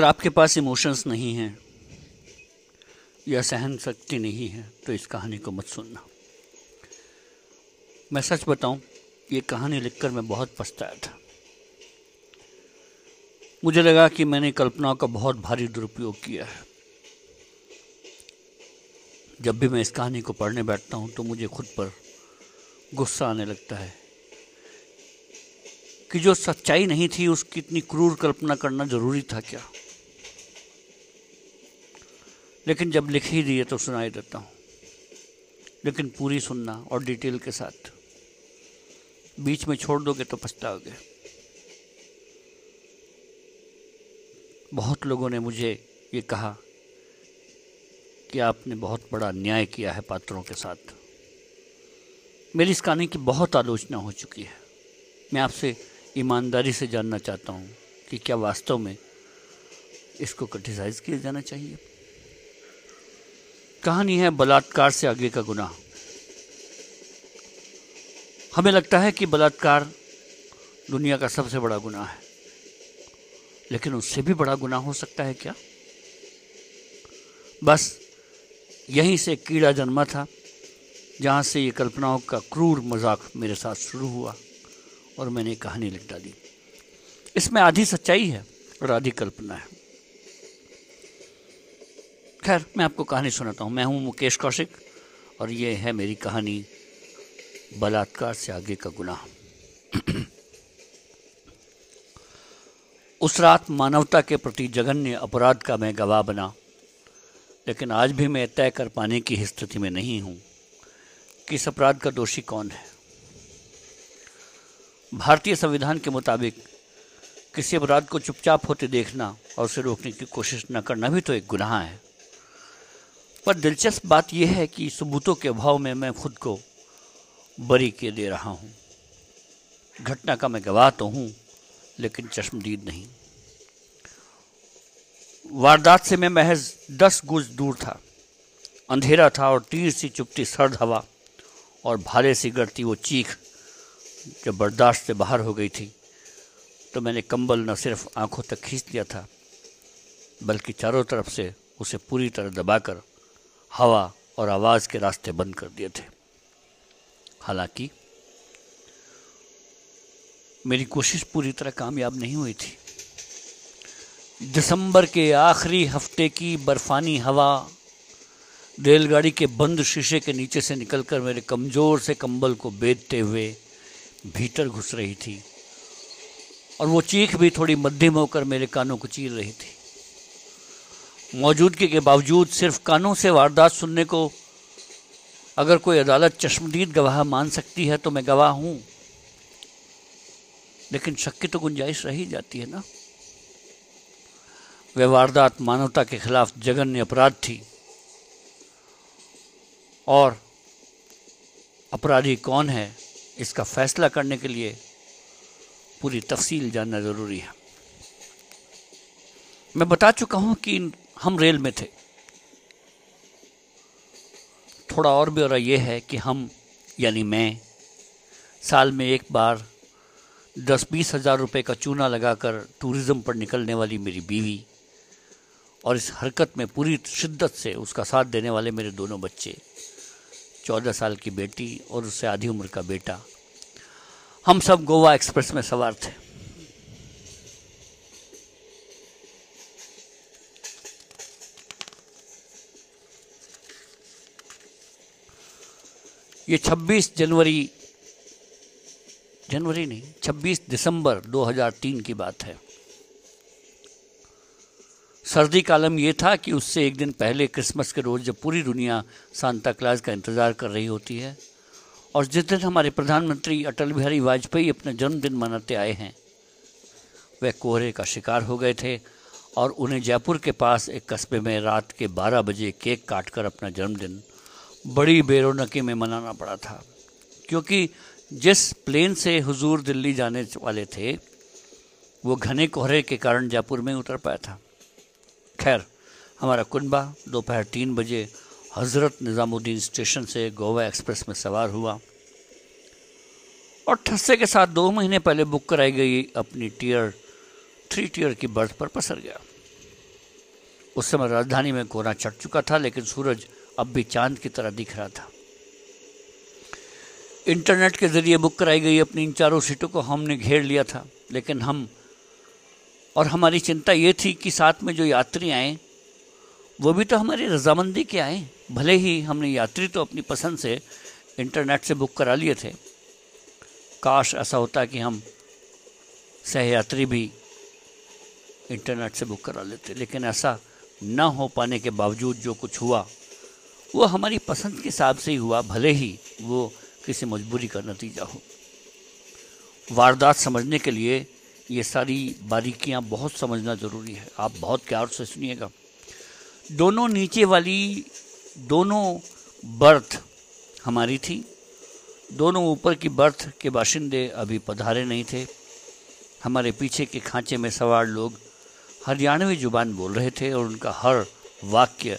अगर आपके पास इमोशंस नहीं हैं या सहन शक्ति नहीं है तो इस कहानी को मत सुनना। मैं सच बताऊँ, ये कहानी लिखकर मैं बहुत पछताया था। मुझे लगा कि मैंने कल्पनाओं का बहुत भारी दुरुपयोग किया है। जब भी मैं इस कहानी को पढ़ने बैठता हूँ तो मुझे खुद पर गुस्सा आने लगता है कि जो सच्चाई नहीं थी, उसकी इतनी क्रूर कल्पना करना ज़रूरी था क्या? लेकिन जब लिख ही दिए तो सुनाई देता हूँ। लेकिन पूरी सुनना और डिटेल के साथ। बीच में छोड़ दोगे तो पछताओगे। बहुत लोगों ने मुझे ये कहा कि आपने बहुत बड़ा न्याय किया है पात्रों के साथ। मेरी इस कहानी की बहुत आलोचना हो चुकी है। मैं आपसे ईमानदारी से जानना चाहता हूँ कि क्या वास्तव में इसको क्रिटिसाइज किया जाना चाहिए? कहानी है बलात्कार से आगे का गुनाह। हमें लगता है कि बलात्कार दुनिया का सबसे बड़ा गुनाह है। लेकिन उससे भी बड़ा गुनाह हो सकता है क्या? बस यहीं से कीड़ा जन्मा था, जहाँ से ये कल्पनाओं का क्रूर मज़ाक मेरे साथ शुरू हुआ और मैंने कहानी लिख डाली इसमें आधी सच्चाई है और आधी कल्पना है। खैर, मैं आपको कहानी सुनाता हूँ। मैं हूँ मुकेश कौशिक, और ये है मेरी कहानी, बलात्कार से आगे का गुनाह। उस रात मानवता के प्रति जघन्य अपराध का मैं गवाह बना, लेकिन आज भी मैं तय कर पाने की स्थिति में नहीं हूँ कि इस अपराध का दोषी कौन है। भारतीय संविधान के मुताबिक, किसी अपराध को चुपचाप होते देखना और उसे रोकने की कोशिश न करना भी तो एक गुनाह है। पर दिलचस्प बात यह है कि सबूतों के अभाव में मैं खुद को बरी के दे रहा हूँ। घटना का मैं गवाह तो हूँ, लेकिन चश्मदीद नहीं। वारदात से मैं महज दस गुज दूर था। अंधेरा था और तीर सी चुपती सर्द हवा और भाले सी गड़ती वो चीख जब बर्दाश्त से बाहर हो गई थी तो मैंने कंबल न सिर्फ़ आँखों तक खींच लिया था, बल्कि चारों तरफ़ से उसे पूरी तरह दबाकर हवा और आवाज़ के रास्ते बंद कर दिए थे। हालाँकि, मेरी कोशिश पूरी तरह कामयाब नहीं हुई थी। दिसंबर के आखिरी हफ़्ते की बर्फानी हवा रेलगाड़ी के बंद शीशे के नीचे से निकलकर मेरे कमज़ोर से कंबल को बेदते हुए भीतर घुस रही थी और वो चीख भी थोड़ी मध्यम होकर मेरे कानों को चीर रही थी। मौजूदगी के बावजूद सिर्फ़ कानों से वारदात सुनने को अगर कोई अदालत चश्मदीद गवाह मान सकती है तो मैं गवाह हूँ। लेकिन शक की तो गुंजाइश रही जाती है ना। वह वारदात मानवता के खिलाफ जघन्य अपराध थी और अपराधी कौन है, इसका फैसला करने के लिए पूरी तफसील जानना ज़रूरी है। मैं बता चुका हूँ कि हम रेल में थे। थोड़ा और ब्यौरा यह है कि हम, यानी मैं, साल में एक बार दस बीस हज़ार रुपये का चूना लगाकर टूरिज़्म पर निकलने वाली मेरी बीवी और इस हरकत में पूरी शिद्दत से उसका साथ देने वाले मेरे दोनों बच्चे, चौदह साल की बेटी और उससे आधी उम्र का बेटा, हम सब गोवा एक्सप्रेस में सवार थे। ये 26 जनवरी जनवरी नहीं 26 दिसंबर 2003 की बात है। सर्दी का आलम यह था कि उससे एक दिन पहले क्रिसमस के रोज़ जब पूरी दुनिया सांता क्लाज का इंतज़ार कर रही होती है, और जिस दिन हमारे प्रधानमंत्री अटल बिहारी वाजपेयी अपना जन्मदिन मनाते आए हैं, वह कोहरे का शिकार हो गए थे, और उन्हें जयपुर के पास एक कस्बे में रात के 12 बजे केक काटकर अपना जन्मदिन बड़ी बेरोनकी में मनाना पड़ा था, क्योंकि जिस प्लेन से हुजूर दिल्ली जाने वाले थे, वो घने कोहरे के कारण जयपुर में उतर पाया था। खैर, हमारा कुनबा दोपहर तीन बजे हज़रत निज़ामुद्दीन स्टेशन से गोवा एक्सप्रेस में सवार हुआ और ठस्से के साथ दो महीने पहले बुक कराई गई अपनी टीयर, थ्री टीयर की बर्थ पर पसर गया। उस समय राजधानी में कोहरा चढ़ चुका था, लेकिन सूरज अब भी चाँद की तरह दिख रहा था। इंटरनेट के ज़रिए बुक कराई गई अपनी इन चारों सीटों को हमने घेर लिया था, लेकिन हम, और हमारी चिंता ये थी कि साथ में जो यात्री आए, वो भी तो हमारी रजामंदी के आए। भले ही हमने यात्री तो अपनी पसंद से इंटरनेट से बुक करा लिए थे। काश ऐसा होता कि हम सहयात्री भी इंटरनेट से बुक करा लेते, लेकिन ऐसा न हो पाने के बावजूद जो कुछ हुआ वो हमारी पसंद के हिसाब से ही हुआ, भले ही वो किसी मजबूरी का नतीजा हो। वारदात समझने के लिए ये सारी बारीकियाँ बहुत समझना ज़रूरी है। आप बहुत प्यार से सुनिएगा। दोनों नीचे वाली, दोनों बर्थ हमारी थी। दोनों ऊपर की बर्थ के बाशिंदे अभी पधारे नहीं थे। हमारे पीछे के खांचे में सवार लोग हरियाणवी ज़ुबान बोल रहे थे और उनका हर वाक्य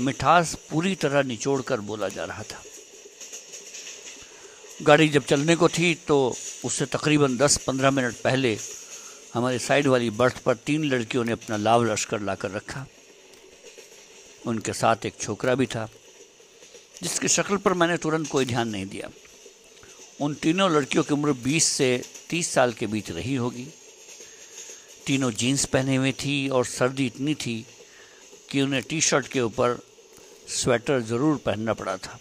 मिठास पूरी तरह निचोड़ कर बोला जा रहा था। गाड़ी जब चलने को थी तो उससे तकरीबन 10-15 मिनट पहले हमारे साइड वाली बर्थ पर तीन लड़कियों ने अपना लाभ लश्कर लाकर रखा। उनके साथ एक छोकरा भी था, जिसकी शक्ल पर मैंने तुरंत कोई ध्यान नहीं दिया। उन तीनों लड़कियों की उम्र 20 से 30 साल के बीच रही होगी। तीनों जीन्स पहने हुए थी और सर्दी इतनी थी कि उन्हें टी शर्ट के ऊपर स्वेटर ज़रूर पहनना पड़ा था।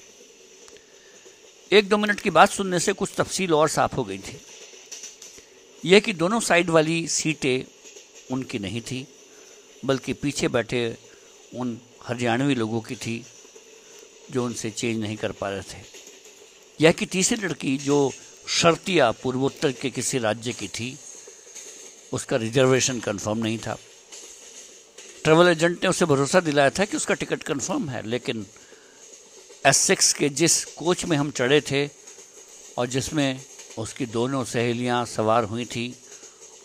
एक दो मिनट की बात सुनने से कुछ तफसील और साफ़ हो गई थी। यह कि दोनों साइड वाली सीटें उनकी नहीं थी, बल्कि पीछे बैठे उन हरियाणवी लोगों की थी जो उनसे चेंज नहीं कर पा रहे थे। यह कि तीसरी लड़की जो शर्तिया पूर्वोत्तर के किसी राज्य की थी, उसका रिजर्वेशन कंफर्म नहीं था। ट्रेवल एजेंट ने उसे भरोसा दिलाया था कि उसका टिकट कंफर्म है, लेकिन एस सिक्स के जिस कोच में हम चढ़े थे और जिसमें उसकी दोनों सहेलियाँ सवार हुई थी,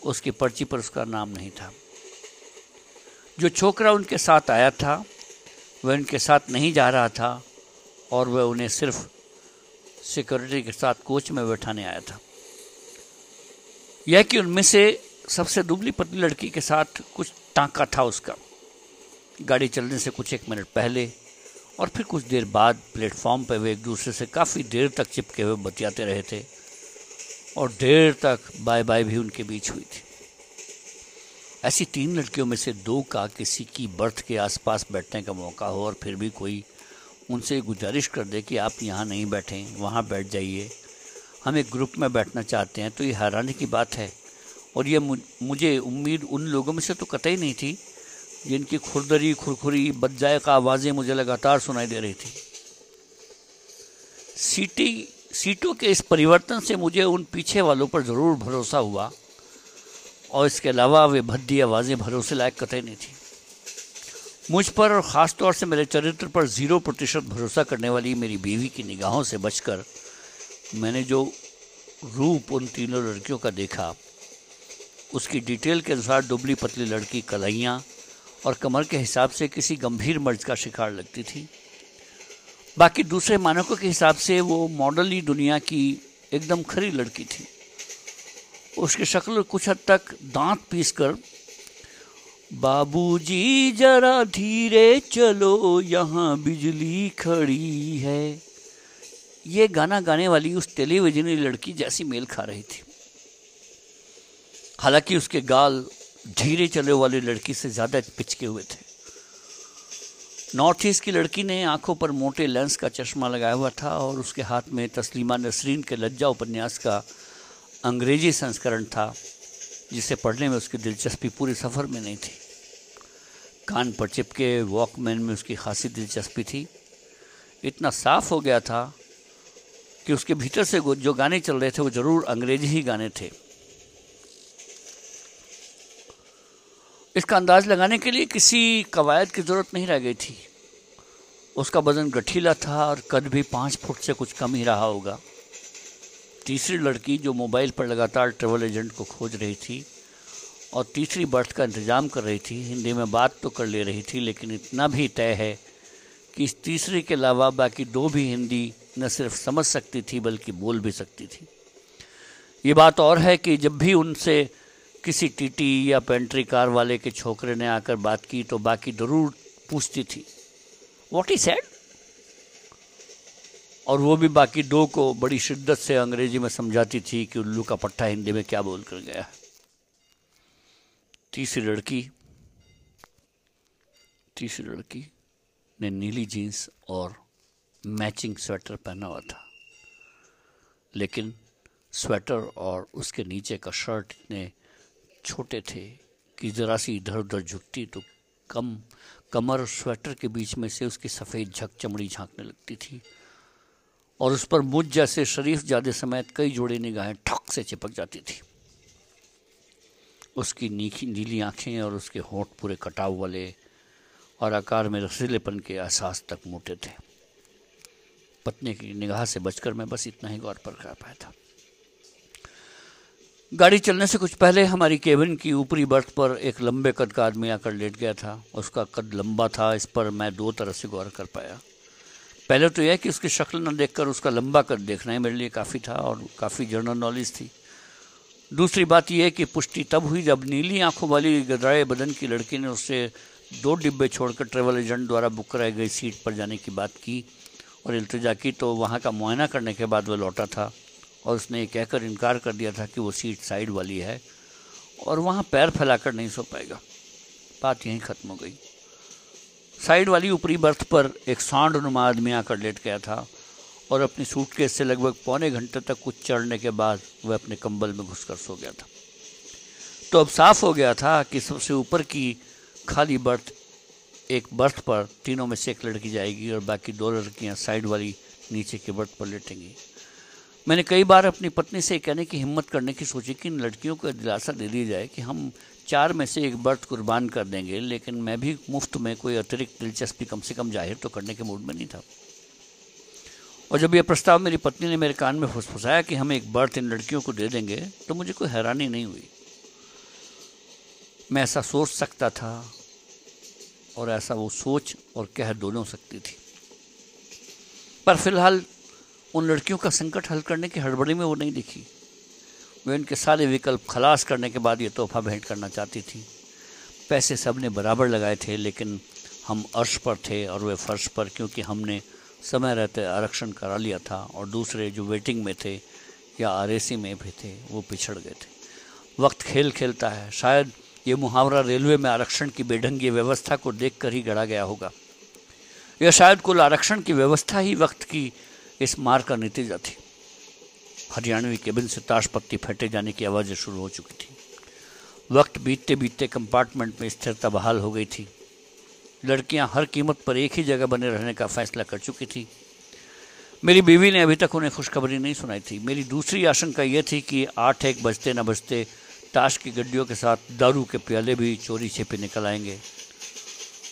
उसकी पर्ची पर उसका नाम नहीं था। जो छोकरा उनके साथ आया था, वह उनके साथ नहीं जा रहा था और वह उन्हें सिर्फ़ सिक्योरिटी के साथ कोच में बैठाने आया था। यह कि उनमें से सबसे दुबली पतली लड़की के साथ कुछ टांका था उसका। गाड़ी चलने से कुछ एक मिनट पहले और फिर कुछ देर बाद प्लेटफॉर्म पर वे एक दूसरे से काफ़ी देर तक चिपके हुए बतियाते रहे थे और देर तक बाय बाय भी उनके बीच हुई थी। ऐसी तीन लड़कियों में से दो का किसी की बर्थ के आसपास बैठने का मौका हो और फिर भी कोई उनसे गुजारिश कर दे कि आप यहाँ नहीं बैठें, वहाँ बैठ जाइए। हम एक ग्रुप में बैठना चाहते हैं तो ये हैरानी की बात है। और ये मुझे उम्मीद उन लोगों में से तो कतई नहीं थी जिनकी खुरदरी खुरखुरी बदजाय का आवाज़ें मुझे लगातार सुनाई दे रही थी। सीटी, सीटों के इस परिवर्तन से मुझे उन पीछे वालों पर ज़रूर भरोसा हुआ और इसके अलावा वे भद्दी आवाज़ें भरोसे लायक कतई नहीं थी। मुझ पर और ख़ास तौर से मेरे चरित्र पर ज़ीरो प्रतिशत भरोसा करने वाली मेरी बीवी की निगाहों से बचकर मैंने जो रूप उन तीनों लड़कियों का देखा, उसकी डिटेल के अनुसार दुबली पतली लड़की कलाइयाँ और कमर के हिसाब से किसी गंभीर मर्ज का शिकार लगती थी। बाकी दूसरे मानकों के हिसाब से वो मॉडली दुनिया की एकदम खरी लड़की थी। उसकी शक्ल कुछ हद तक दांत पीस कर बाबूजी, जरा धीरे चलो, यहाँ बिजली खड़ी है। ये गाना गाने वाली उस टेलीविज़न लड़की जैसी मेल खा रही थी। हालाँकि उसके गाल धीरे चले वाली लड़की से ज़्यादा पिचके हुए थे। नॉर्थ ईस्ट की लड़की ने आँखों पर मोटे लेंस का चश्मा लगाया हुआ था और उसके हाथ में तस्लीमा नसरीन के लज्जा उपन्यास का अंग्रेज़ी संस्करण था, जिसे पढ़ने में उसकी दिलचस्पी पूरे सफ़र में नहीं थी। कान पर चिपके वॉकमैन में उसकी खासी दिलचस्पी थी। इतना साफ़ हो गया था कि उसके भीतर से जो गाने चल रहे थे, वो ज़रूर अंग्रेज़ी ही गाने थे। इसका अंदाज़ लगाने के लिए किसी कवायद की ज़रूरत नहीं रह गई थी। उसका वज़न गठीला था और कद भी पाँच फुट से कुछ कम ही रहा होगा। तीसरी लड़की जो मोबाइल पर लगातार ट्रेवल एजेंट को खोज रही थी और तीसरी बर्थ का इंतज़ाम कर रही थी, हिंदी में बात तो कर ले रही थी, लेकिन इतना भी तय है कि इस तीसरी के अलावा बाकी दो भी हिंदी न सिर्फ़ समझ सकती थी, बल्कि बोल भी सकती थी। ये बात और है कि जब भी उनसे किसी टीटी या पेंट्री कार वाले के छोकरे ने आकर बात की तो बाकी ज़रूर पूछती थी। वॉट ई सैड और वो भी बाकी दो को बड़ी शिद्दत से अंग्रेज़ी में समझाती थी कि उल्लू का पट्टा हिंदी में क्या बोल कर गया तीसरी लड़की तीसरी लड़की ने नीली जीन्स और मैचिंग स्वेटर पहना हुआ था। लेकिन स्वेटर और उसके नीचे का शर्ट इतने छोटे थे कि ज़रा सी इधर उधर झुकती तो कम, कमर और स्वेटर के बीच में से उसकी सफ़ेद झक चमड़ी झांकने लगती थी। और उस पर मुझ जैसे शरीफ जादे समेत कई जोड़े निगाहें ठक से चिपक जाती थी। उसकी नीखी, नीली आँखें और उसके होठ पूरे कटाव वाले और आकार में रसीलेपन के एहसास तक मोटे थे। पत्नी की निगाह से बचकर मैं बस इतना ही गौर पर कर पाया था। गाड़ी चलने से कुछ पहले हमारी केबिन की ऊपरी बर्थ पर एक लंबे कद का आदमी आकर लेट गया था। उसका कद लंबा था, इस पर मैं दो तरह से गौर कर पाया। पहले तो यह कि उसकी शक्ल न देखकर उसका लंबा कद देखना ही मेरे लिए काफ़ी था और काफ़ी जनरल नॉलेज थी। दूसरी बात यह कि पुष्टि तब हुई जब नीली आँखों वाली गदराए बदन की लड़की ने उससे दो डिब्बे छोड़कर ट्रेवल एजेंट द्वारा बुक कराई गई सीट पर जाने की बात की और इल्तजा की तो वहाँ का मुआयना करने के बाद वह लौटा था। और उसने कहकर इनकार कर दिया था कि वो सीट साइड वाली है और वहाँ पैर फैलाकर नहीं सो पाएगा। बात यहीं ख़त्म हो गई। साइड वाली ऊपरी बर्थ पर एक सांड नुमा आदमी आकर लेट गया था और अपनी सूटकेस से लगभग पौने घंटे तक कुछ चढ़ने के बाद वह अपने कंबल में घुसकर सो गया था। तो अब साफ़ हो गया था कि सबसे ऊपर की खाली बर्थ, एक बर्थ पर तीनों में से एक लड़की जाएगी और बाकी दो लड़कियाँ साइड वाली नीचे के बर्थ पर लेटेंगी। मैंने कई बार अपनी पत्नी से कहने की हिम्मत करने की सोची कि इन लड़कियों को दिलासा दे दिया जाए कि हम चार में से एक बर्थ कुर्बान कर देंगे, लेकिन मैं भी मुफ़्त में कोई अतिरिक्त दिलचस्पी कम से कम ज़ाहिर तो करने के मूड में नहीं था। और जब यह प्रस्ताव मेरी पत्नी ने मेरे कान में फुसफुसाया कि हम एक बर्थ इन लड़कियों को दे देंगे तो मुझे कोई हैरानी नहीं हुई। मैं ऐसा सोच सकता था और ऐसा वो सोच और कह दोनों सकती थी। पर फ़िलहाल उन लड़कियों का संकट हल करने की हड़बड़ी में वो नहीं दिखी। वे उनके सारे विकल्प खलास करने के बाद ये तोहफा भेंट करना चाहती थी। पैसे सबने बराबर लगाए थे, लेकिन हम अर्श पर थे और वे फर्श पर, क्योंकि हमने समय रहते आरक्षण करा लिया था और दूसरे जो वेटिंग में थे या आरएसी में भी थे, वो पिछड़ गए थे। वक्त खेल खेलता है। शायद ये मुहावरा रेलवे में आरक्षण की बेढंगी व्यवस्था को देखकर ही गढ़ा गया होगा। या शायद कुल आरक्षण की व्यवस्था ही वक्त की इस मार का नतीजा थी। हरियाणवी केबिन से ताश पत्ती फटे जाने की आवाज़ें शुरू हो चुकी थी। वक्त बीतते बीतते कंपार्टमेंट में स्थिरता बहाल हो गई थी। लड़कियाँ हर कीमत पर एक ही जगह बने रहने का फैसला कर चुकी थी। मेरी बीवी ने अभी तक उन्हें खुशखबरी नहीं सुनाई थी। मेरी दूसरी आशंका यह थी कि आठ एक बजते न बजते ताश की गड्डियों के साथ दारू के प्याले भी चोरी छिपे निकल आएँगे।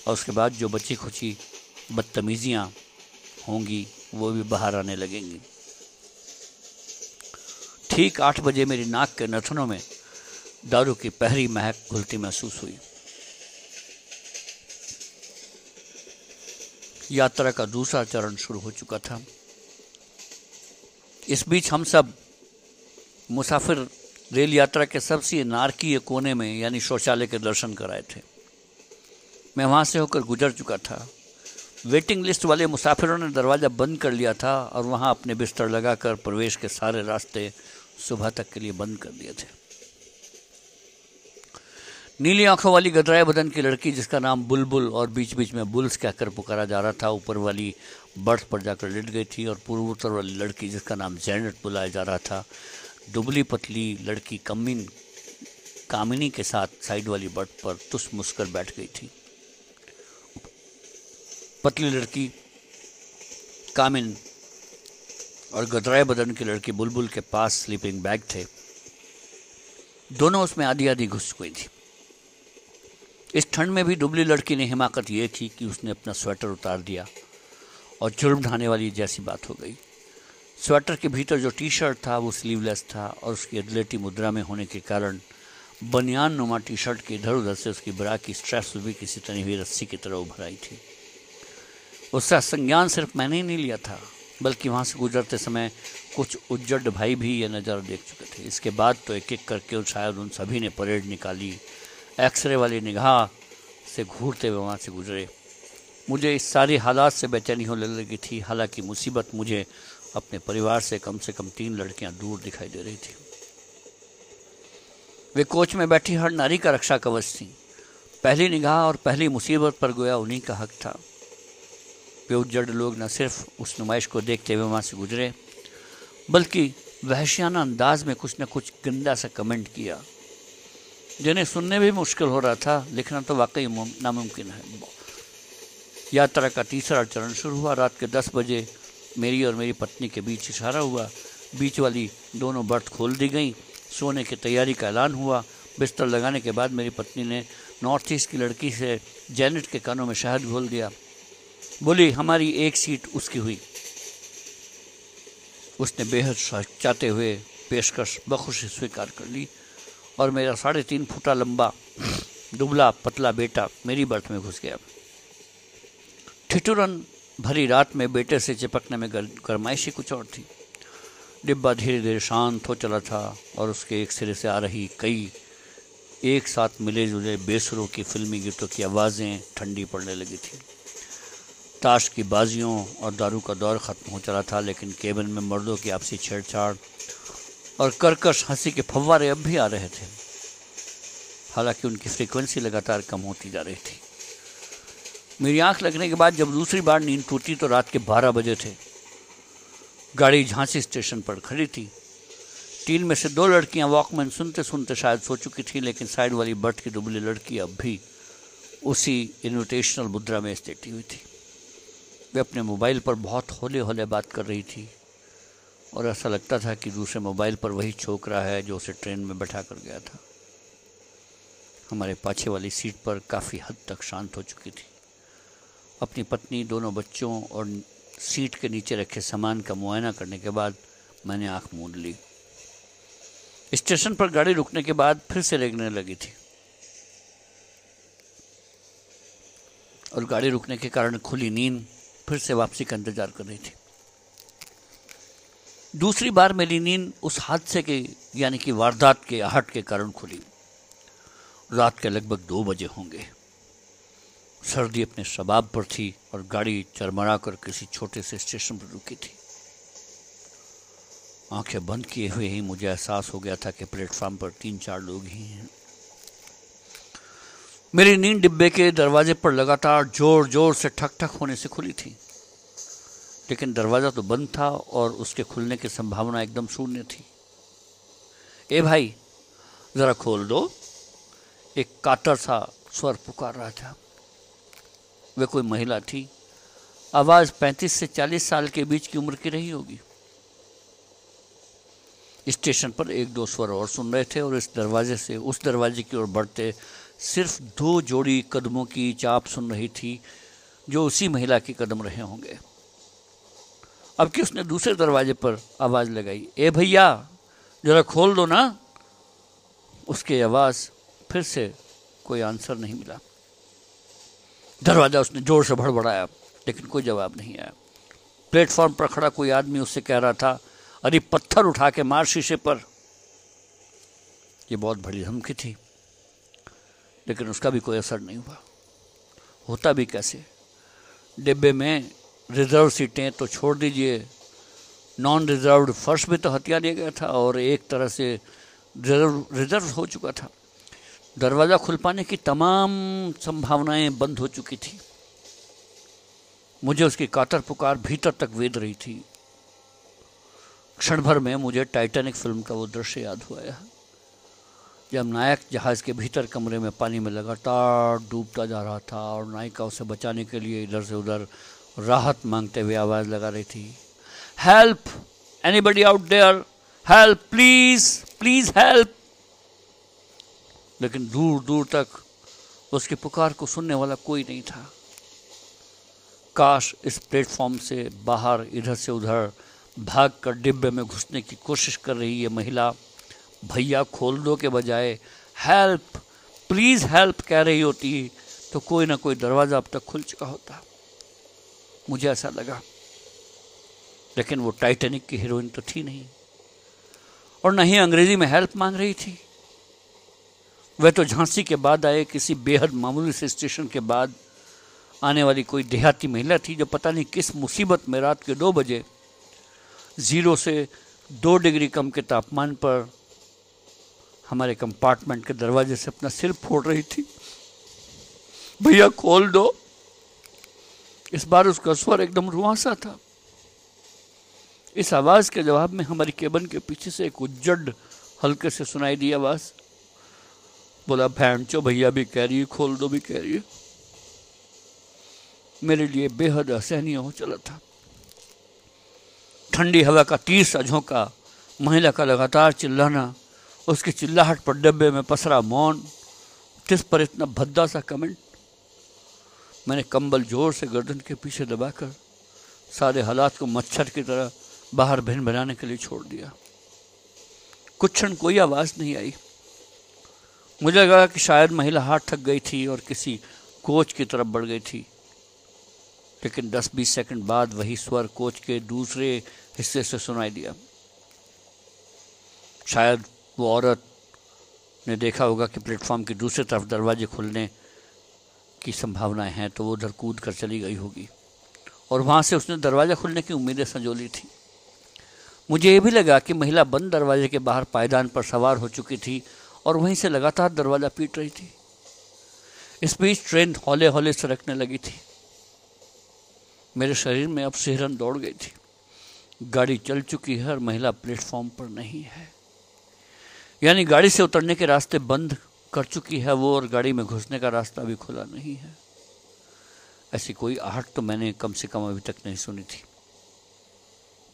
और उसके बाद जो बची खुची बदतमीजियाँ होंगी। वो भी बाहर आने लगेंगी। ठीक आठ बजे मेरी नाक के नथनों में दारू की पहली महक घुलती महसूस हुई। यात्रा का दूसरा चरण शुरू हो चुका था। इस बीच हम सब मुसाफिर रेल यात्रा के सबसे नारकीय कोने में, यानी शौचालय के दर्शन कराए थे। मैं वहाँ से होकर गुजर चुका था। वेटिंग लिस्ट वाले मुसाफिरों ने दरवाज़ा बंद कर लिया था और वहाँ अपने बिस्तर लगाकर प्रवेश के सारे रास्ते सुबह तक के लिए बंद कर दिए थे। नीली आँखों वाली गदराए बदन की लड़की, जिसका नाम बुलबुल और बीच बीच में बुल्स कहकर पुकारा जा रहा था, ऊपर वाली बर्थ पर जाकर लेट गई थी और पूर्वोत्तर वाली लड़की, जिसका नाम जैनट बुलाया जा रहा था, दुबली पतली लड़की कमिन, कामिनी के साथ साइड वाली बर्थ पर तुस मुस्कर बैठ गई थी। पतली लड़की, कामिन और गदराए बदन की लड़की बुलबुल के पास स्लीपिंग बैग थे। दोनों उसमें आधी आधी घुस गई थी। इस ठंड में भी दुबली लड़की ने हिमाकत ये थी कि उसने अपना स्वेटर उतार दिया और जुर्म ढाने वाली जैसी बात हो गई। स्वेटर के भीतर जो टी शर्ट था, वो स्लीवलेस था और उसकी अदलेटी मुद्रा में होने के कारण बनियान नुमा टी शर्ट के इधर उधर से उसकी बरा की स्ट्रेस भी किसी तनी हुई रस्सी की तरह उभर आई थी। उसका संज्ञान सिर्फ़ मैंने ही नहीं लिया था, बल्कि वहाँ से गुजरते समय कुछ उज्जड भाई भी ये नज़ारा देख चुके थे। इसके बाद तो एक एक करके शायद उन सभी ने परेड निकाली, एक्सरे वाली निगाह से घूरते हुए वहाँ से गुजरे। मुझे इस सारी हालात से बेचैनी होने लगी थी, हालाँकि मुसीबत मुझे अपने परिवार से कम से कम तीन लड़कियाँ दूर दिखाई दे रही थी। वे कोच में बैठी हर नारी का रक्षा कवच थी। पहली निगाह और पहली मुसीबत पर गोया उन्हीं का हक था। उज्जड़ लोग न सिर्फ़ उस नुमाइश को देखते हुए वहाँ से गुजरे, बल्कि वहशियाना अंदाज में कुछ न कुछ गंदा सा कमेंट किया, जिन्हें सुनने भी मुश्किल हो रहा था, लिखना तो वाकई नामुमकिन है। यात्रा का तीसरा चरण शुरू हुआ, रात के दस बजे मेरी और मेरी पत्नी के बीच इशारा हुआ। बीच वाली दोनों बर्थ खोल दी गई, सोने की तैयारी का ऐलान हुआ। बिस्तर लगाने के बाद मेरी पत्नी ने नॉर्थ ईस्ट की लड़की से जैनट के कानों में शहद घोल दिया। बोली, हमारी एक सीट उसकी हुई। उसने बेहद चाहते हुए पेशकश बखुशी स्वीकार कर ली और मेरा साढ़े तीन फुटा लंबा, दुबला, पतला बेटा मेरी बर्थ में घुस गया। ठिठुरन भरी रात में बेटे से चिपकने में गरमाइशी कुछ और थी। डिब्बा धीरे धीरे शांत हो चला था और उसके एक सिरे से आ रही कई एक साथ मिले जुले बेसुरों की फिल्मी गीतों की आवाज़ें ठंडी पड़ने लगी थी। ताश की बाजियों और दारू का दौर ख़त्म हो चला था, लेकिन केबिन में मर्दों की आपसी छेड़छाड़ और कर्कश हँसी के फव्वारे अब भी आ रहे थे। हालाँकि उनकी फ्रीक्वेंसी लगातार कम होती जा रही थी। मेरी आँख लगने के बाद जब दूसरी बार नींद टूटी तो रात के बारह बजे थे। गाड़ी झांसी स्टेशन पर खड़ी थी। तीन में से दो लड़कियाँ वॉकमैन सुनते सुनते शायद सो चुकी थी, लेकिन साइड वाली बर्थ की दुबली लड़की अब भी उसी इन्विटेशनल मुद्रा में स्थिति हुई थी। वे अपने मोबाइल पर बहुत होले होले बात कर रही थी और ऐसा लगता था कि दूसरे मोबाइल पर वही छोकरा है जो उसे ट्रेन में बैठा कर गया था। हमारे पाछे वाली सीट पर काफ़ी हद तक शांत हो चुकी थी। अपनी पत्नी, दोनों बच्चों और सीट के नीचे रखे सामान का मुआयना करने के बाद मैंने आँख मूंद ली। स्टेशन पर गाड़ी रुकने के बाद फिर से रेगने लगी थी। और गाड़ी रुकने के कारण खुली नींद फिर से वापसी का इंतज़ार कर रही थी। दूसरी बार मेरी नींद उस हादसे के, यानी कि वारदात के आहट के कारण खुली। रात के लगभग दो बजे होंगे। सर्दी अपने शबाब पर थी और गाड़ी चरमरा कर किसी छोटे से स्टेशन पर रुकी थी। आँखें बंद किए हुए ही मुझे एहसास हो गया था कि प्लेटफॉर्म पर तीन चार लोग ही हैं। मेरी नींद डिब्बे के दरवाजे पर लगातार ज़ोर ज़ोर से ठक ठक होने से खुली थी। लेकिन दरवाज़ा तो बंद था और उसके खुलने की संभावना एकदम शून्य थी। ए भाई, ज़रा खोल दो। एक कातर सा स्वर पुकार रहा था। वे कोई महिला थी। आवाज़ 35 से 40 साल के बीच की उम्र की रही होगी। स्टेशन पर एक दो स्वर और सुन रहे थे और इस दरवाजे से, उस दरवाजे की ओर बढ़ते सिर्फ़ दो जोड़ी कदमों की चाप सुन रही थी, जो उसी महिला के कदम रहे होंगे। अब कि उसने दूसरे दरवाजे पर आवाज़ लगाई, ए भैया, ज़रा खोल दो ना। उसकी आवाज़ फिर से कोई आंसर नहीं मिला। दरवाज़ा उसने ज़ोर से भड़बड़ाया, लेकिन कोई जवाब नहीं आया। प्लेटफॉर्म पर खड़ा कोई आदमी उससे कह रहा था, अरे पत्थर उठा के मार शीशे पर। यह बहुत बड़ी धमकी थी। लेकिन उसका भी कोई असर नहीं हुआ। होता भी कैसे? डिब्बे में रिज़र्व सीटें तो छोड़ दीजिए। नॉन रिज़र्व फर्श भी तो हत्या दिया गया था और एक तरह से रिज़र्व रिज़र्व हो चुका था। दरवाज़ा खुल पाने की तमाम संभावनाएँ बंद हो चुकी थी। मुझे उसकी कातर पुकार भीतर तक वेद रही थी। क्षण भर में मुझे टाइटैनिक फ़िल्म का वो दृश्य याद हुआ जब नायक जहाज़ के भीतर कमरे में पानी में लगातार डूबता जा रहा था और नायिका उसे बचाने के लिए इधर से उधर राहत मांगते हुए आवाज़ लगा रही थी help anybody out there help please please help लेकिन दूर दूर तक उसकी पुकार को सुनने वाला कोई नहीं था। काश इस प्लेटफॉर्म से बाहर इधर से उधर भाग कर डिब्बे में घुसने की कोशिश कर रही है महिला भैया खोल दो के बजाय, हेल्प, प्लीज़ हेल्प, कह रही होती तो कोई ना कोई दरवाज़ा अब तक खुल चुका होता। मुझे ऐसा लगा। लेकिन वो टाइटेनिक की हीरोइन तो थी नहीं। और न ही अंग्रेज़ी में हेल्प मांग रही थी। वह तो झांसी के बाद आए, किसी बेहद मामूली से स्टेशन के बाद आने वाली कोई देहाती महिला थी, जो पता नहीं किस मुसीबत में रात के दो बजे, ज़ीरो से दो डिग्री कम के तापमान पर हमारे कंपार्टमेंट के दरवाजे से अपना सिर फोड़ रही थी। भैया, खोल दो। इस बार उसका स्वर एकदम रुआसा था। इस आवाज़ के जवाब में हमारी केबन के पीछे से एक उज्जड, हल्के से सुनाई दी आवाज़। बोला, भैन चो, भैया भी कह रही है, खोल दो, भी कह रही है। मेरे लिए बेहद असहनीय हो चला था। ठंडी हवा का तीसरा झोंका महिला का लगातार चिल्लाना उसकी चिल्लाहट पर डब्बे में पसरा मौन। किस पर इतना भद्दा सा कमेंट? मैंने कंबल ज़ोर से गर्दन के पीछे दबाकर सारे हालात को मच्छर की तरह बाहर भिन बनाने के लिए छोड़ दिया। कुछ क्षण कोई आवाज़ नहीं आई। मुझे लगा कि शायद महिला हाथ थक गई थी और किसी कोच की तरफ़ बढ़ गई थी। लेकिन 10-20 सेकंड बाद वही स्वर कोच के दूसरे हिस्से से सुनाई दिया। शायद वो औरत ने देखा होगा कि प्लेटफॉर्म की दूसरी तरफ़ दरवाजे खुलने की संभावनाएँ हैं तो वो उधर कूद कर चली गई होगी। और वहाँ से उसने दरवाज़ा खुलने की उम्मीदें संजोली थी। मुझे ये भी लगा कि महिला बंद दरवाजे के बाहर पायदान पर सवार हो चुकी थी और वहीं से लगातार दरवाज़ा पीट रही थी। इस बीच ट्रेन हौले हौले सरकने लगी थी। मेरे शरीर में अब सिहरन दौड़ गई थी। गाड़ी चल चुकी है और महिला प्लेटफॉर्म पर नहीं है। यानी गाड़ी से उतरने के रास्ते बंद कर चुकी है वो और गाड़ी में घुसने का रास्ता भी खुला नहीं है। ऐसी कोई आहट तो मैंने कम से कम अभी तक नहीं सुनी थी।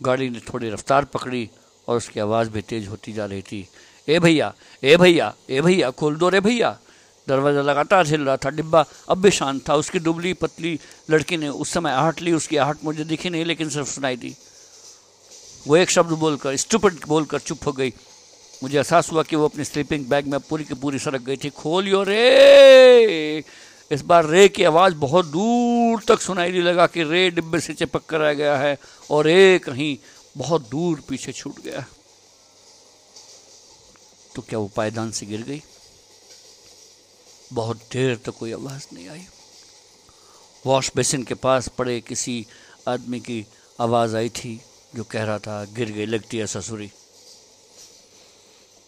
गाड़ी ने थोड़ी रफ्तार पकड़ी और उसकी आवाज़ भी तेज होती जा रही थी। ए भैया ए भैया ए भैया, खोल दो रे भैया। दरवाज़ा लगातार हिल रहा था, डिब्बा अब भी शांत था। उसकी दुबली पतली लड़की ने उस समय आहट ली, उसकी आहट मुझे दिखी नहीं, लेकिन सिर्फ़ सुनाई दी। वो एक शब्द बोलकर, स्टूपिड बोलकर चुप हो गई। मुझे एहसास हुआ कि वो अपनी स्लीपिंग बैग में पूरी की पूरी सड़क गई थी। खोलियो रे। इस बार रे की आवाज़ बहुत दूर तक सुनाई नहीं लगा कि रे डिब्बे से चिपक कर आ गया है और रे कहीं बहुत दूर पीछे छूट गया। तो क्या वो पायदान से गिर गई? बहुत देर तक तो कोई आवाज़ नहीं आई। वॉश बेसिन के पास पड़े किसी आदमी की आवाज़ आई थी जो कह रहा था, गिर गई, लगती है ससुरी।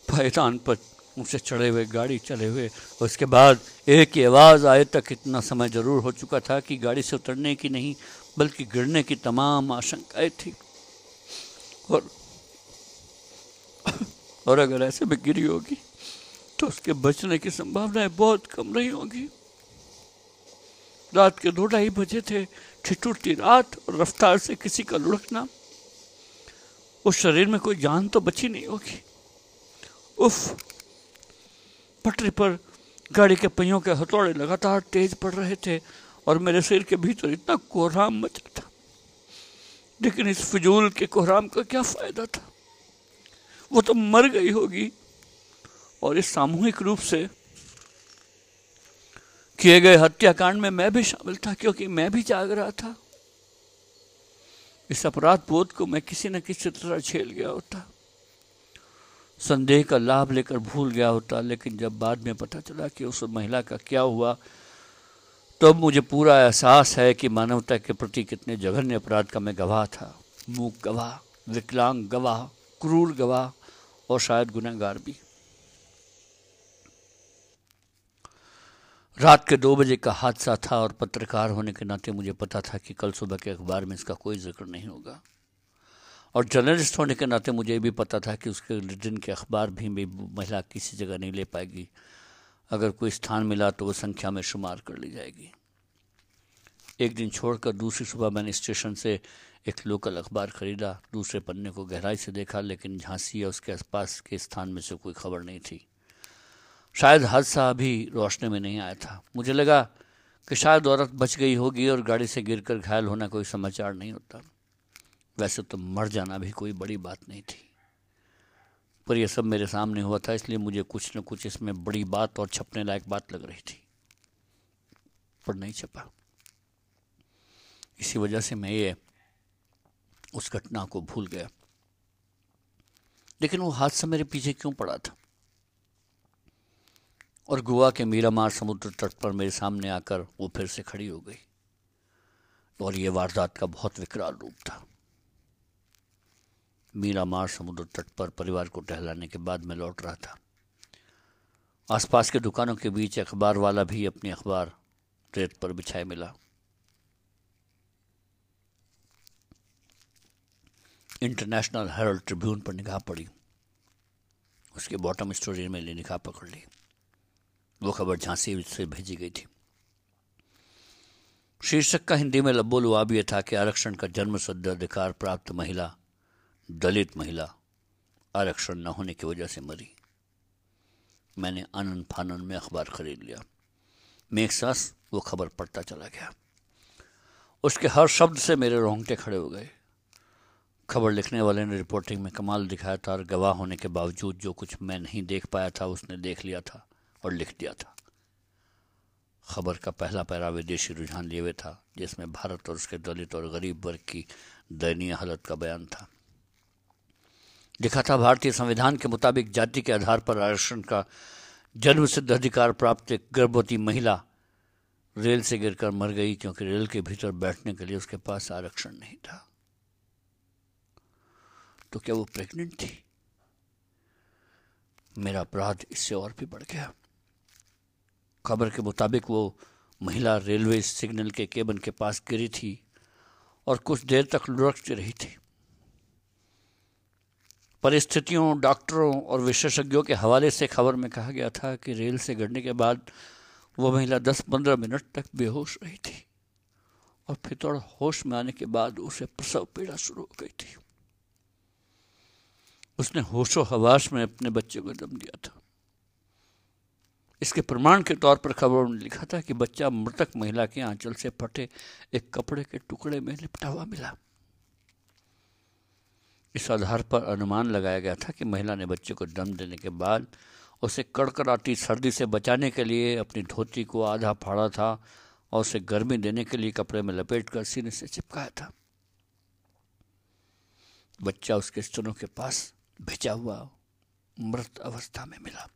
पायदान पर उनसे चढ़े हुए, गाड़ी चले हुए, उसके बाद एक ही आवाज़ आए तक इतना समय ज़रूर हो चुका था कि गाड़ी से उतरने की नहीं, बल्कि गिरने की तमाम आशंकाएँ थी। और और अगर ऐसे में गिरी होगी तो उसके बचने की संभावनाएँ बहुत कम रही होगी। रात के दो ढाई बजे थे, ठिठुरती रात और रफ्तार से किसी का लुढ़कना। उस शरीर में कोई जान तो बची नहीं होगी। उफ, पटरी पर गाड़ी के पहियों के हथौड़े लगातार तेज पड़ रहे थे और मेरे सिर के भीतर इतना कोहराम मचा था। लेकिन इस फिजूल के कोहराम का क्या फ़ायदा था? वो तो मर गई होगी। और इस सामूहिक रूप से किए गए हत्याकांड में मैं भी शामिल था, क्योंकि मैं भी जाग रहा था। इस अपराध बोध को मैं किसी न किसी तरह झेल गया होता। संदेह का लाभ लेकर भूल गया होता, लेकिन जब बाद में पता चला कि उस महिला का क्या हुआ तब तो मुझे पूरा एहसास है कि मानवता के प्रति कितने जघन्य अपराध का मैं गवाह था। मूक गवाह, विकलांग गवाह, क्रूर गवाह और शायद गुनागार भी। रात के दो बजे का हादसा था और पत्रकार होने के नाते मुझे पता था कि कल सुबह के अखबार में इसका कोई ज़िक्र नहीं होगा। और जर्नलिस्ट होने के नाते मुझे भी पता था कि उसके दिन के अखबार भी महिला किसी जगह नहीं ले पाएगी। अगर कोई स्थान मिला तो वो संख्या में शुमार कर ली जाएगी। एक दिन छोड़कर दूसरी सुबह मैंने स्टेशन से एक लोकल अखबार खरीदा। दूसरे पन्ने को गहराई से देखा, लेकिन झांसी या उसके आसपास के स्थान में से कोई खबर नहीं थी। शायद हादसा अभी रोशनी में नहीं आया था। मुझे लगा कि शायद औरत बच गई होगी और गाड़ी से गिरकर घायल होना कोई समाचार नहीं होता। वैसे तो मर जाना भी कोई बड़ी बात नहीं थी। पर यह सब मेरे सामने हुआ था, इसलिए मुझे कुछ न कुछ इसमें बड़ी बात और छपने लायक बात लग रही थी, पर नहीं छपा। इसी वजह से मैं ये उस घटना को भूल गया। लेकिन वो हादसा मेरे पीछे क्यों पड़ा था? और गोवा के मीरामार समुद्र तट पर मेरे सामने आकर वो फिर से खड़ी हो गई, और ये वारदात का बहुत विकराल रूप था। मीरामार समुद्र तट पर परिवार को टहलाने के बाद मैं लौट रहा था। आसपास के दुकानों के बीच अखबार वाला भी अपनी अखबार रेत पर बिछाए मिला। इंटरनेशनल हेरल्ड ट्रिब्यून पर निगाह पड़ी। उसके बॉटम स्टोरी में ले निगाह पकड़ ली। वो खबर झांसी से भेजी गई थी। शीर्षक का हिंदी में लब्बो लुआब यह था कि आरक्षण का जन्म सिद्ध अधिकार प्राप्त महिला दलित महिला आरक्षण न होने की वजह से मरी। मैंने आनंद फानन में अखबार खरीद लिया। मैं एक सांस, वो खबर पढ़ता चला गया। उसके हर शब्द से मेरे रोंगटे खड़े हो गए। खबर लिखने वाले ने रिपोर्टिंग में कमाल दिखाया था और गवाह होने के बावजूद जो कुछ मैं नहीं देख पाया था, उसने देख लिया था और लिख दिया था। खबर का पहला पैरा विदेशी रुझान लिए हुए था, जिसमें भारत और उसके दलित और गरीब वर्ग की दयनीय हालत का बयान था। लिखा था, भारतीय संविधान के मुताबिक जाति के आधार पर आरक्षण का जन्म सिद्ध अधिकार प्राप्त एक गर्भवती महिला रेल से गिरकर मर गई क्योंकि रेल के भीतर बैठने के लिए उसके पास आरक्षण नहीं था। तो क्या वो प्रेग्नेंट थी? मेरा अपराध इससे और भी बढ़ गया। खबर के मुताबिक वो महिला रेलवे सिग्नल के केबन के पास गिरी थी और कुछ देर तक लुढ़कती रही थी। परिस्थितियों, डॉक्टरों और विशेषज्ञों के हवाले से खबर में कहा गया था कि रेल से गिरने के बाद वो महिला 10-15 मिनट तक बेहोश रही थी और फिर थोड़ा होश में आने के बाद उसे प्रसव पीड़ा शुरू हो गई थी। उसने होशो हवास में अपने बच्चे को दम दिया था। इसके प्रमाण के तौर पर खबरों ने लिखा था कि बच्चा मृतक महिला के आंचल से फटे एक कपड़े के टुकड़े में लिपटा हुआ मिला। इस आधार पर अनुमान लगाया गया था कि महिला ने बच्चे को दम देने के बाद उसे कड़कड़ाती सर्दी से बचाने के लिए अपनी धोती को आधा फाड़ा था और उसे गर्मी देने के लिए कपड़े में लपेट कर सीने से चिपकाया था। बच्चा उसके स्तनों के पास भेजा हुआ मृत अवस्था में मिला।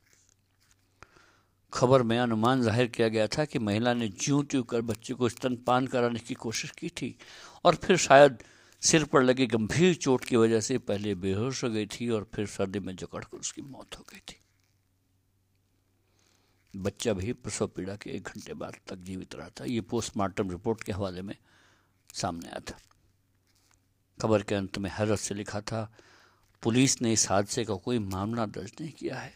खबर में अनुमान ज़ाहिर किया गया था कि महिला ने ज्यों त्यों कर बच्चे को स्तनपान कराने की कोशिश की थी और फिर शायद सिर पर लगी गंभीर चोट की वजह से पहले बेहोश हो गई थी और फिर सर्दी में जकड़कर उसकी मौत हो गई थी। बच्चा भी प्रसव पीड़ा के एक घंटे बाद तक जीवित रहा था। ये पोस्टमार्टम रिपोर्ट के हवाले में सामने आया था। खबर के अंत में हैरत से लिखा था, पुलिस ने इस हादसे का कोई मामला दर्ज नहीं किया है।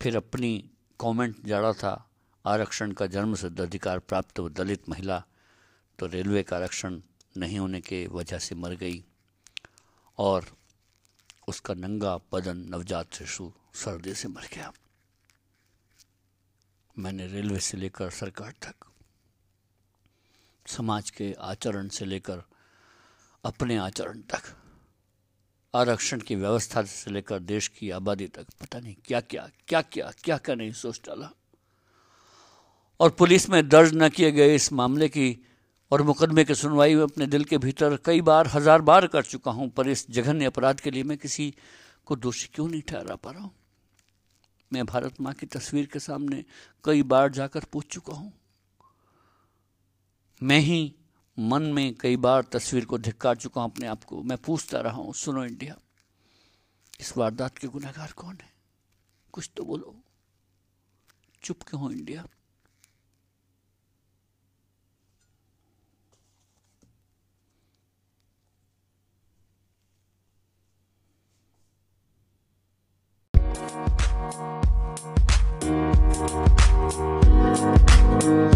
फिर अपनी कमेंट जाड़ा था, आरक्षण का जन्म सिद्ध अधिकार प्राप्त दलित महिला तो रेलवे का आरक्षण नहीं होने के वजह से मर गई और उसका नंगा बदन नवजात शिशु सर्दी से मर गया। मैंने रेलवे से लेकर सरकार तक, समाज के आचरण से लेकर अपने आचरण तक, आरक्षण की व्यवस्था से लेकर देश की आबादी तक, पता नहीं क्या क्या क्या क्या क्या क्या नहीं सोच डाला। और पुलिस में दर्ज न किए गए इस मामले की और मुकदमे की सुनवाई अपने दिल के भीतर कई बार, हज़ार बार कर चुका हूँ, पर इस जघन्य अपराध के लिए मैं किसी को दोषी क्यों नहीं ठहरा पा रहा हूँ? मैं भारत माँ की तस्वीर के सामने कई बार जाकर पूछ चुका हूँ। मैं ही मन में कई बार तस्वीर को धिक्कार चुका हूँ, अपने आप को मैं पूछता रहा हूँ, सुनो इंडिया, इस वारदात के गुनाहगार कौन है? कुछ तो बोलो। चुप क्यों हो इंडिया? Thank you.